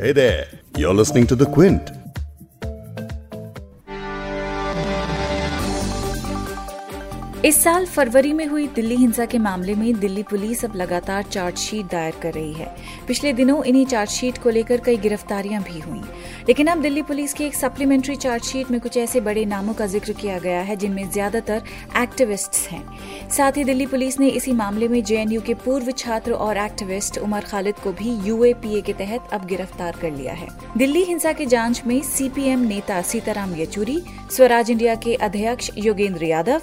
Hey there, you're listening to The Quint. इस साल फरवरी में हुई दिल्ली हिंसा के मामले में दिल्ली पुलिस अब लगातार चार्जशीट दायर कर रही है पिछले दिनों इन्हीं चार्जशीट को लेकर कई गिरफ्तारियाँ भी हुई लेकिन अब दिल्ली पुलिस की एक सप्लीमेंट्री चार्जशीट में कुछ ऐसे बड़े नामों का ज़िक्र किया गया है, जिनमें ज़्यादातर एक्टिविस्ट हैं। साथ ही दिल्ली पुलिस ने इसी मामले में जेएनयू के पूर्व छात्र और एक्टिविस्ट उमर खालिद को भी यूएपीए के तहत अब गिरफ़्तार कर लिया है। दिल्ली हिंसा की जाँच में सीपीएम नेता सीताराम येचुरी, स्वराज इंडिया के अध्यक्ष योगेंद्र यादव,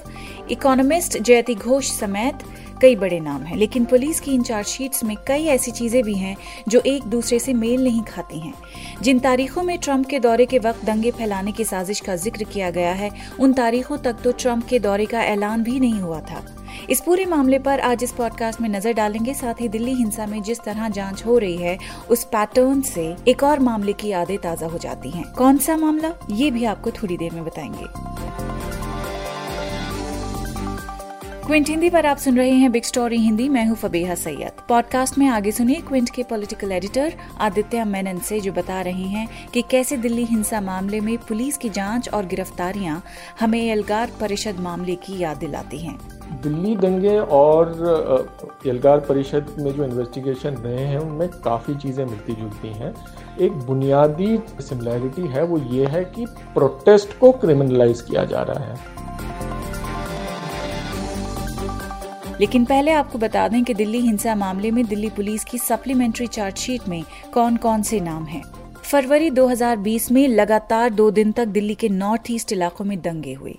इकोनॉमिस्ट जयति घोष समेत कई बड़े नाम हैं, लेकिन पुलिस की इन चार्जशीट्स में कई ऐसी चीज़ें भी हैं जो एक दूसरे से मेल नहीं खाती हैं। जिन तारीखों में ट्रंप के दौरे के वक्त दंगे फैलाने की साजिश का ज़िक्र किया गया है, उन तारीखों तक तो ट्रंप के दौरे का ऐलान भी नहीं हुआ था। इस पूरे मामले पर आज इस पॉडकास्ट में नज़र डालेंगे, साथ ही दिल्ली हिंसा में जिस तरह जाँच हो रही है, उस पैटर्न से एक और मामले की यादें ताज़ा हो जाती हैं। कौन सा मामला? ये भी आपको थोड़ी देर में बताएँगे। क्विंट हिंदी पर आप सुन रहे हैं बिग स्टोरी हिंदी। मैं हूँ फबीहा सैयद। पॉडकास्ट में आगे सुनिए क्विंट के पॉलिटिकल एडिटर आदित्य मेनन से, जो बता रहे हैं कि कैसे दिल्ली हिंसा मामले में पुलिस की जाँच और गिरफ्तारियाँ हमें एल्गार परिषद मामले की याद दिलाती हैं। दिल्ली दंगे और एल्गार परिषद में जो इन्वेस्टिगेशन रहे हैं, उनमें काफ़ी चीज़ें मिलती जुलती हैं। एक बुनियादी सिमिलैरिटी है, वो ये है कि प्रोटेस्ट को क्रिमिनलाइज किया जा रहा है। लेकिन पहले आपको बता दें कि दिल्ली हिंसा मामले में दिल्ली पुलिस की सप्लीमेंट्री चार्जशीट में कौन कौन से नाम हैं। फरवरी 2020 में लगातार दो दिन तक दिल्ली के नॉर्थ ईस्ट इलाकों में दंगे हुए।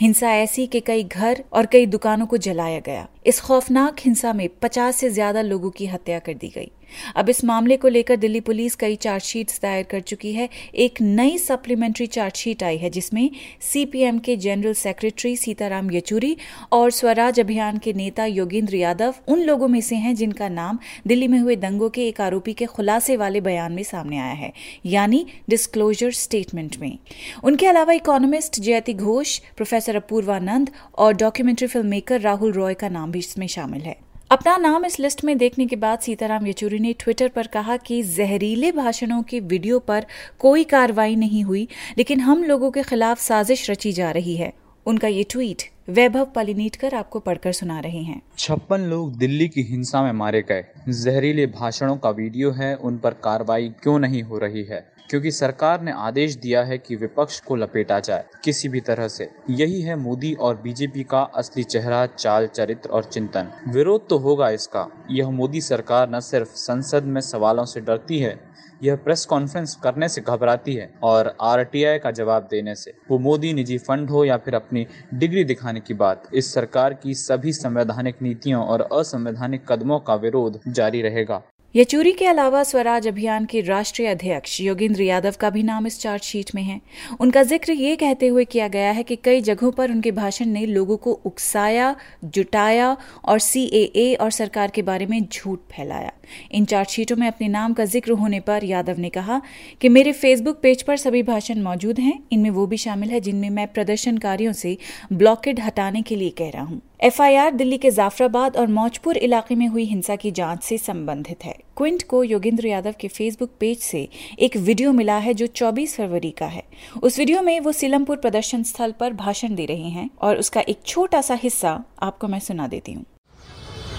हिंसा ऐसी कि कई घर और कई दुकानों को जलाया गया। इस खौफनाक हिंसा में 50 से ज़्यादा लोगों की हत्या कर दी गई। अब इस मामले को लेकर दिल्ली पुलिस कई चार्जशीट्स दायर कर चुकी है। एक नई सप्लीमेंट्री चार्जशीट आई है, जिसमें सीपीएम के जनरल सेक्रेटरी सीताराम येचुरी और स्वराज अभियान के नेता योगेंद्र यादव उन लोगों में से हैं जिनका नाम दिल्ली में हुए दंगों के एक आरोपी के खुलासे वाले बयान में सामने आया है, यानी डिस्क्लोजर स्टेटमेंट में। उनके अलावा इकोनॉमिस्ट जयति घोष प्रोफेसर अपूर्वानंद और documentary film maker Rahul Roy का नाम भी इसमें शामिल है। अपना नाम इस लिस्ट में देखने के बाद सीताराम येचुरी ने ट्विटर पर कहा कि जहरीले भाषणों के वीडियो पर कोई कार्रवाई नहीं हुई, लेकिन हम लोगों के खिलाफ साजिश रची जा रही है। उनका ये ट्वीट वैभव पलिनीटकर आपको पढ़कर सुना रहे हैं। छप्पन लोग दिल्ली की हिंसा में मारे गए। जहरीले भाषणों का वीडियो है, उन पर कार्रवाई क्यों नहीं हो रही है? क्योंकि सरकार ने आदेश दिया है कि विपक्ष को लपेटा जाए किसी भी तरह से। यही है मोदी और बीजेपी का असली चेहरा, चाल, चरित्र और चिंतन। विरोध तो होगा इसका। यह मोदी सरकार न सिर्फ़ संसद में सवालों से डरती है, यह प्रेस कॉन्फ्रेंस करने से घबराती है और आरटीआई का जवाब देने से। वो मोदी निजी फंड हो या फिर अपनी डिग्री दिखाने की बात, इस सरकार की सभी संवैधानिक नीतियों और असंवैधानिक कदमों का विरोध जारी रहेगा। येचूरी के अलावा स्वराज अभियान के राष्ट्रीय अध्यक्ष योगेंद्र यादव का भी नाम इस चार्जशीट में है। उनका ज़िक्र ये कहते हुए किया गया है कि कई जगहों पर उनके भाषण ने लोगों को उकसाया, जुटाया और सीएए और सरकार के बारे में झूठ फैलाया। इन चार्जशीटों में अपने नाम का ज़िक्र होने पर यादव ने कहा कि मेरे फेसबुक पेज पर सभी भाषण मौजूद हैं। इनमें वो भी शामिल है जिनमें मैं प्रदर्शनकारियों से ब्लॉकेड हटाने के लिए कह रहा हूँ। एफआईआर दिल्ली के जाफराबाद और मौजपुर इलाके में हुई हिंसा की जाँच से संबंधित है। क्विंट को योगेंद्र यादव के फेसबुक पेज से एक वीडियो मिला है जो 24 फरवरी का है। उस वीडियो में वो सीलमपुर प्रदर्शन स्थल पर भाषण दे रहे हैं और उसका एक छोटा सा हिस्सा आपको मैं सुना देती हूँ।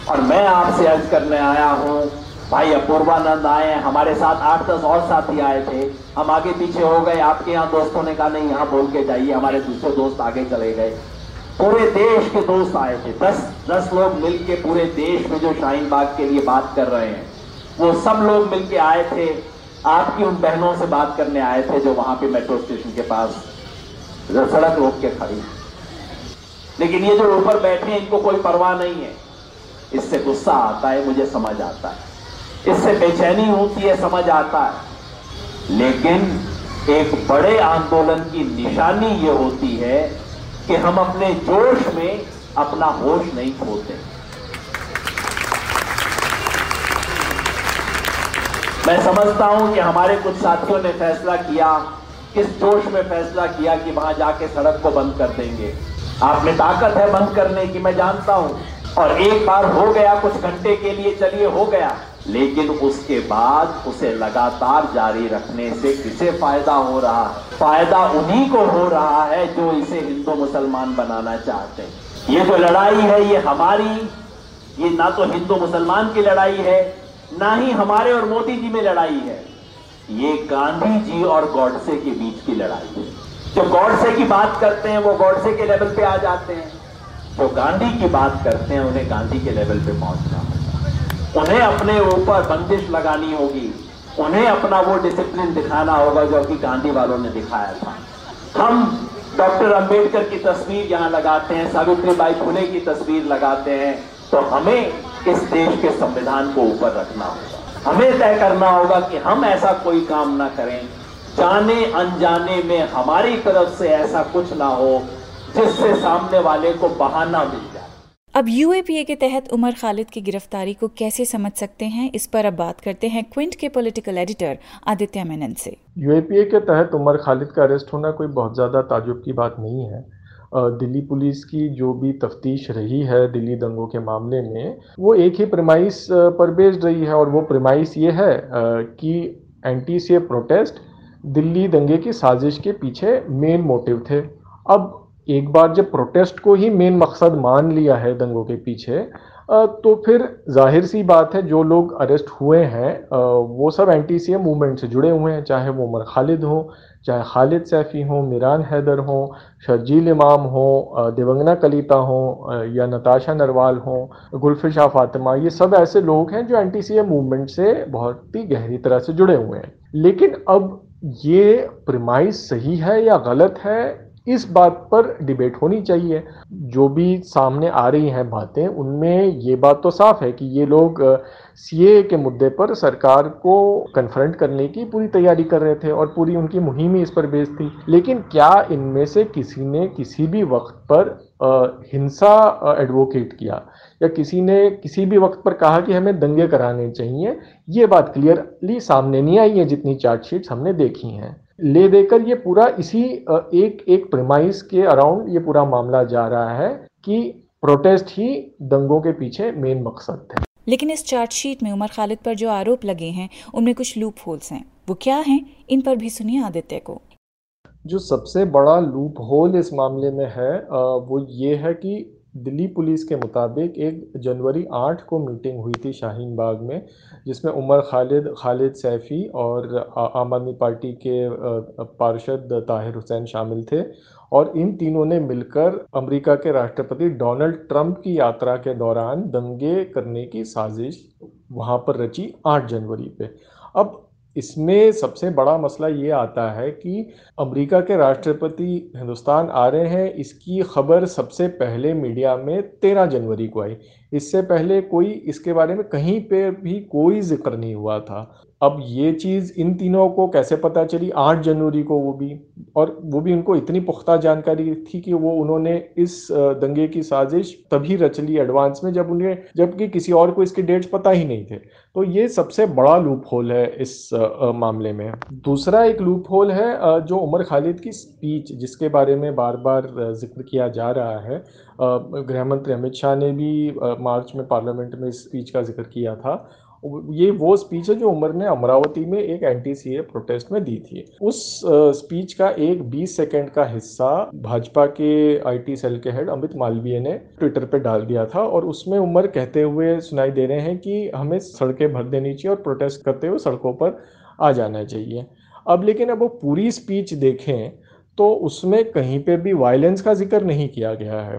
और मैं आपसे अर्ज़ करने आया हूँ, भाई अपूर्वानंद आए हमारे साथ आठ दस और साथी आए थे। हम आगे पीछे हो गए, आपके यहाँ दोस्तों ने कहा, नहीं, यहाँ बोल के जाइए, हमारे दूसरे दोस्त आगे चले गए। पूरे देश के दोस्त आए थे। दस दस लोग मिलके पूरे देश में जो शाहीन बाग के लिए बात कर रहे हैं, वो सब लोग मिलके आए थे। आपकी उन बहनों से बात करने आए थे जो वहाँ पे मेट्रो स्टेशन के पास सड़क रोक के खड़ी लेकिन ये जो ऊपर बैठे हैं, इनको कोई परवाह नहीं है। इससे गुस्सा आता है, मुझे समझ आता है। इससे बेचैनी होती है, समझ आता है। लेकिन एक बड़े आंदोलन की निशानी ये होती है कि हम अपने जोश में अपना होश नहीं खोते मैं समझता हूँ कि हमारे कुछ साथियों ने फैसला किया, किस जोश में फैसला किया कि वहाँ जाके सड़क को बंद कर देंगे। आप में ताकत है बंद करने की, मैं जानता हूँ। और एक बार हो गया कुछ घंटे के लिए, चलिए हो गया। लेकिन उसके बाद उसे लगातार जारी रखने से किसे फ़ायदा हो रहा फ़ायदा उन्हीं को हो रहा है जो इसे हिंदू मुसलमान बनाना चाहते हैं। ये जो लड़ाई है, ये हमारी, ये ना तो हिंदू मुसलमान की लड़ाई है, ना ही हमारे और मोदी जी में लड़ाई है। ये गांधी जी और गौडसे के बीच की लड़ाई है। जो गौडसे की बात करते हैं, वो गौडसे के लेवल पे आ जाते हैं। जो गांधी की बात करते हैं, उन्हें गांधी के लेवल पे पहुँचना उन्हें अपने ऊपर बंदिश लगानी होगी। उन्हें अपना वो डिसिप्लिन दिखाना होगा जो कि गांधी वालों ने दिखाया था। हम डॉक्टर अंबेडकर की तस्वीर यहाँ लगाते हैं सावित्री बाई फुले की तस्वीर लगाते हैं। तो हमें इस देश के संविधान को ऊपर रखना होगा। हमें तय करना होगा कि हम ऐसा कोई काम ना करें। जाने अनजाने में हमारी तरफ़ से ऐसा कुछ ना हो, जिससे सामने वाले को बहाना मिल। अब यूएपीए के तहत उमर खालिद की गिरफ्तारी को कैसे समझ सकते हैं? इस पर अब बात करते हैं क्विंट के पॉलिटिकल एडिटर आदित्य मेनन से यूएपीए के तहत उमर खालिद का अरेस्ट होना कोई बहुत ज़्यादा ताजुब की बात नहीं है। दिल्ली पुलिस की जो भी तफ्तीश रही है दिल्ली दंगों के मामले में, वो एक ही प्रमाइस पर बेस्ड रही है और वो प्रमाइस ये है कि एंटी सी प्रोटेस्ट दिल्ली दंगे की साजिश के पीछे मेन मोटिव थे। अब एक बार जब प्रोटेस्ट को ही मेन मकसद मान लिया है दंगों के पीछे तो फिर ज़ाहिर सी बात है जो लोग अरेस्ट हुए हैं वो सब एंटी सी मूवमेंट से जुड़े हुए हैं, चाहे वो उमर खालिद हों, चाहे खालिद सैफ़ी हों, मीरान हैदर हों, शर्जील इमाम हों दिवंगना कलीता हों या नताशा नरवाल हों, गुलफिशा फातिमा, ये सब ऐसे लोग हैं जो एंटी सी मूवमेंट से बहुत ही गहरी तरह से जुड़े हुए हैं। लेकिन अब ये प्रमाइस सही है या गलत है इस बात पर डिबेट होनी चाहिए। जो भी सामने आ रही हैं बातें, उनमें ये बात तो साफ़ है कि ये लोग सीए के मुद्दे पर सरकार को कन्फ्रंट करने की पूरी तैयारी कर रहे थे और पूरी उनकी मुहिम ही इस पर बेस्ड थी। लेकिन क्या इनमें से किसी ने किसी भी वक्त पर हिंसा एडवोकेट किया? या किसी ने किसी भी वक्त पर कहा कि हमें दंगे कराने चाहिए? ये बात क्लियरली सामने नहीं आई है जितनी चार्जशीट्स हमने देखी हैं। ले देकर ये पूरा इसी एक एक प्रेमाइस के अराउंड ये पूरा मामला जा रहा है कि प्रोटेस्ट ही दंगों के पीछे मेन मकसद थे लेकिन इस चार्जशीट में उमर खालिद पर जो आरोप लगे हैं उनमें कुछ लूप होल्स हैं। वो क्या हैं इन पर भी सुनिए आदित्य को। जो सबसे बड़ा लूप होल इस मामले में है वो ये है कि दिल्ली पुलिस के मुताबिक एक जनवरी आठ को मीटिंग हुई थी शाहीन बाग में, जिसमें उमर खालिद खालिद सैफ़ी और आम आदमी पार्टी के पार्षद ताहिर हुसैन शामिल थे और इन तीनों ने मिलकर अमेरिका के राष्ट्रपति डोनाल्ड ट्रंप की यात्रा के दौरान दंगे करने की साजिश वहाँ पर रची 8 जनवरी पे। अब इसमें सबसे बड़ा मसला ये आता है कि अमेरिका के राष्ट्रपति हिंदुस्तान आ रहे हैं, इसकी खबर सबसे पहले मीडिया में तेरह जनवरी को आई। इससे पहले कोई इसके बारे में कहीं पे भी कोई ज़िक्र नहीं हुआ था। अब ये चीज़ इन तीनों को कैसे पता चली? आठ जनवरी को वो भी। और वो भी उनको इतनी पुख्ता जानकारी थी कि वो उन्होंने इस दंगे की साजिश तभी रच ली एडवांस में जब उन्हें, जबकि किसी और को इसके डेट्स पता ही नहीं थे। तो ये सबसे बड़ा लूप होल है इस मामले में। दूसरा एक लूप होल है जो उमर खालिद की स्पीच जिसके बारे में बार बार ज़िक्र किया जा रहा है। गृहमंत्री अमित शाह ने भी मार्च में पार्लियामेंट में स्पीच का ज़िक्र किया था। ये वो स्पीच है जो उमर ने अमरावती में एक एंटी सी प्रोटेस्ट में दी थी। उस स्पीच का एक 20 सेकंड का हिस्सा भाजपा के आईटी सेल के हेड अमित मालवीय ने ट्विटर पे डाल दिया था और उसमें उमर कहते हुए सुनाई दे रहे हैं कि हमें सड़कें भर देनी चाहिए और प्रोटेस्ट करते हुए सड़कों पर आ जाना चाहिए। अब लेकिन अब वो पूरी स्पीच देखें तो उसमें कहीं पे भी वायलेंस का ज़िक्र नहीं किया गया है।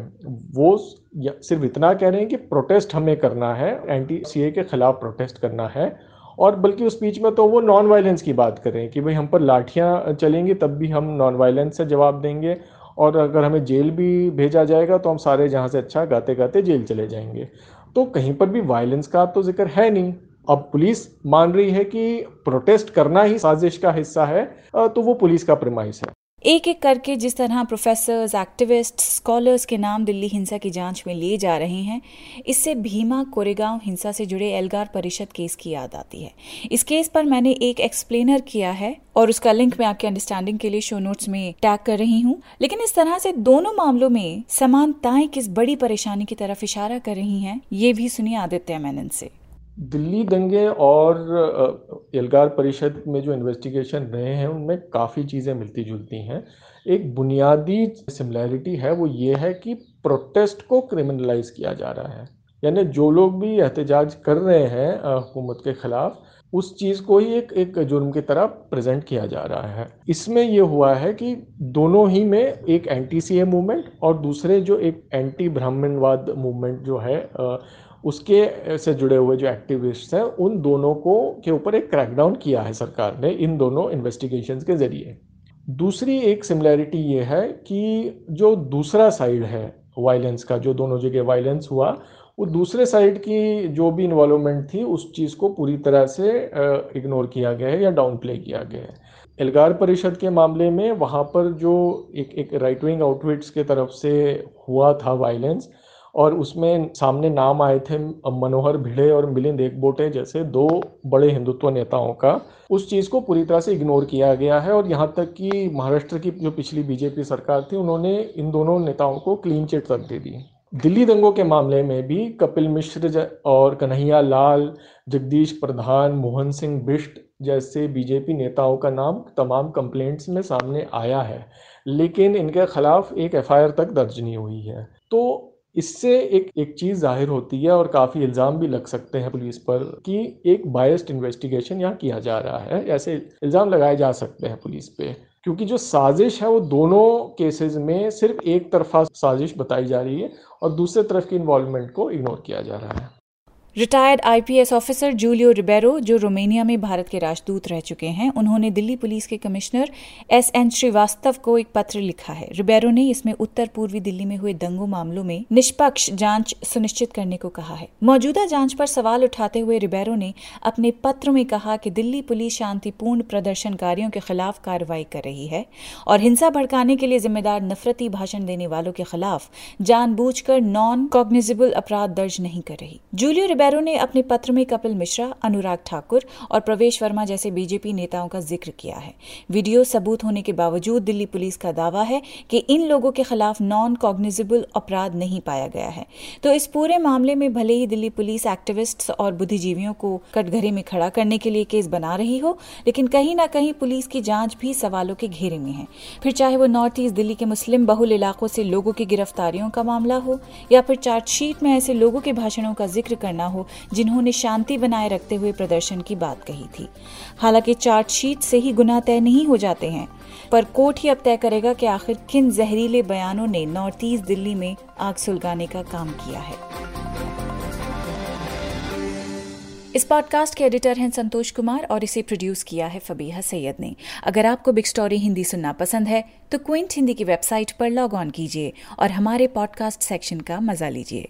वो सिर्फ़ इतना कह रहे हैं कि प्रोटेस्ट हमें करना है एंटी सी के खिलाफ प्रोटेस्ट करना है, और बल्कि उस बीच में तो वो नॉन वायलेंस की बात कर रहे हैं कि भाई हम पर लाठियाँ चलेंगी, तब भी हम नॉन वायलेंस से जवाब देंगे, और अगर हमें जेल भी भेजा जाएगा तो हम सारे जहाँ से अच्छा गाते गाते जेल चले जाएँगे। तो कहीं पर भी वायलेंस का तो ज़िक्र है नहीं। अब पुलिस मान रही है कि प्रोटेस्ट करना ही साजिश का हिस्सा है तो वो पुलिस का प्रमाइस है। एक एक करके जिस तरह प्रोफेसर्स एक्टिविस्ट स्कॉलर्स के नाम दिल्ली हिंसा की जाँच में लिए जा रहे हैं, इससे भीमा कोरेगांव हिंसा से जुड़े एल्गार परिषद केस की याद आती है। इस केस पर मैंने एक एक्सप्लेनर किया है और उसका लिंक मैं आपके अंडरस्टैंडिंग के लिए शो नोट्स में टैग कर रही हूँ। लेकिन इस तरह से दोनों मामलों में समानताएँ किस बड़ी परेशानी की तरफ़ इशारा कर रही हैं, ये भी सुनिए आदित्य मेनन से। दिल्ली दंगे और एल्गार परिषद में जो इन्वेस्टिगेशन रहे हैं, उनमें काफ़ी चीज़ें मिलती जुलती हैं। एक बुनियादी सिमिलैरिटी है, वो ये है कि प्रोटेस्ट को क्रिमिनलाइज किया जा रहा है। यानी जो लोग भी एहतजाज कर रहे हैं हुकूमत के ख़िलाफ़, उस चीज़ को ही एक एक जुर्म की तरह प्रेजेंट किया जा रहा है। इसमें ये हुआ है कि दोनों ही में एक एंटी सी ए मूवमेंट और दूसरे जो एक एंटी ब्राह्मणवाद मूवमेंट जो है उसके से जुड़े हुए जो एक्टिविस्ट हैं, उन दोनों को, के ऊपर एक क्रैकडाउन किया है सरकार ने इन दोनों इन्वेस्टिगेशन के ज़रिए। दूसरी एक सिमिलैरिटी ये है कि जो दूसरा साइड है वायलेंस का, जो दोनों जगह वायलेंस हुआ, वो दूसरे साइड की जो भी इन्वॉल्वमेंट थी, उस चीज़ को पूरी तरह से इग्नोर किया गया है या डाउन प्ले किया गया है। एल्गार परिषद के मामले में वहाँ पर जो एक एक राइट विंग आउटफिट्स के तरफ़ से हुआ था वायलेंस और उसमें सामने नाम आए थे, मनोहर भिड़े और मिलिंद एकबोटे जैसे दो बड़े हिंदुत्व नेताओं का। उस चीज़ को पूरी तरह से इग्नोर किया गया है और यहाँ तक कि महाराष्ट्र की जो पिछली बीजेपी सरकार थी, उन्होंने इन दोनों नेताओं को क्लीन चिट तक दे दी। दिल्ली दंगों के मामले में भी कपिल मिश्र और कन्हैया लाल, जगदीश प्रधान, मोहन सिंह बिष्ट जैसे बीजेपी नेताओं का नाम तमाम कंप्लेंट्स में सामने आया है, लेकिन इनके खिलाफ एक एफआईआर तक दर्ज नहीं हुई है। तो इससे एक एक चीज़ ज़ाहिर होती है और काफ़ी इल्ज़ाम भी लग सकते हैं पुलिस पर कि एक बायस्ड इन्वेस्टिगेशन यहाँ किया जा रहा है। ऐसे इल्ज़ाम लगाए जा सकते हैं पुलिस पे, क्योंकि जो साजिश है वो दोनों केसेस में सिर्फ़ एक तरफा साजिश बताई जा रही है और दूसरे तरफ़ की इन्वॉल्वमेंट को इग्नोर किया जा रहा है। Retired IPS officer Julio Ribeiro जो रोमेनिया में भारत के राजदूत रह चुके हैं, उन्होंने दिल्ली पुलिस के कमिश्नर एस एन श्रीवास्तव को एक पत्र लिखा है। रिबेरो ने इसमें उत्तर पूर्वी दिल्ली में हुए दंगों मामलों में निष्पक्ष जाँच सुनिश्चित करने को कहा है। मौजूदा जाँच पर सवाल उठाते हुए रिबेरो ने अपने पत्र में कहा कि दिल्ली पुलिस शांतिपूर्ण प्रदर्शनकारियों के खिलाफ कार्रवाई कर रही है और हिंसा भड़काने के लिए जिम्मेदार नफरती भाषण देने वालों के खिलाफ जानबूझकर नॉन कॉग्निजिबल अपराध दर्ज नहीं कर रही। जूलियो पैरो ने अपने पत्र में कपिल मिश्रा, अनुराग ठाकुर और प्रवेश वर्मा जैसे बीजेपी नेताओं का ज़िक्र किया है। वीडियो सबूत होने के बावजूद दिल्ली पुलिस का दावा है कि इन लोगों के खिलाफ नॉन कॉग्निजिबल अपराध नहीं पाया गया है। तो इस पूरे मामले में भले ही दिल्ली पुलिस एक्टिविस्ट और बुद्धिजीवियों को कटघरे में खड़ा करने के लिए केस बना रही हो, लेकिन कहीं ना कहीं पुलिस की जाँच भी सवालों के घेरे में है। फिर चाहे वो नॉर्थ ईस्ट दिल्ली के मुस्लिम बहुल इलाकों से लोगों की गिरफ्तारियों का मामला हो, या फिर चार्जशीट में ऐसे लोगों के भाषणों का ज़िक्र करना हो, जिन्होंने शांति बनाए रखते हुए प्रदर्शन की बात कही थी। हालाँकि चार्जशीट से ही गुना तय नहीं हो जाते हैं, पर कोर्ट ही अब तय करेगा कि आखिर किन जहरीले बयानों ने नॉर्थ ईस्ट दिल्ली में आग सुलगाने का काम किया है। इस पॉडकास्ट के एडिटर हैं संतोष कुमार और इसे प्रोड्यूस किया है फबीहा सैयद ने। अगर आपको बिग स्टोरी हिंदी सुनना पसंद है तो क्विंट हिंदी की वेबसाइट पर लॉग ऑन कीजिए और हमारे पॉडकास्ट सेक्शन का मज़ा लीजिए।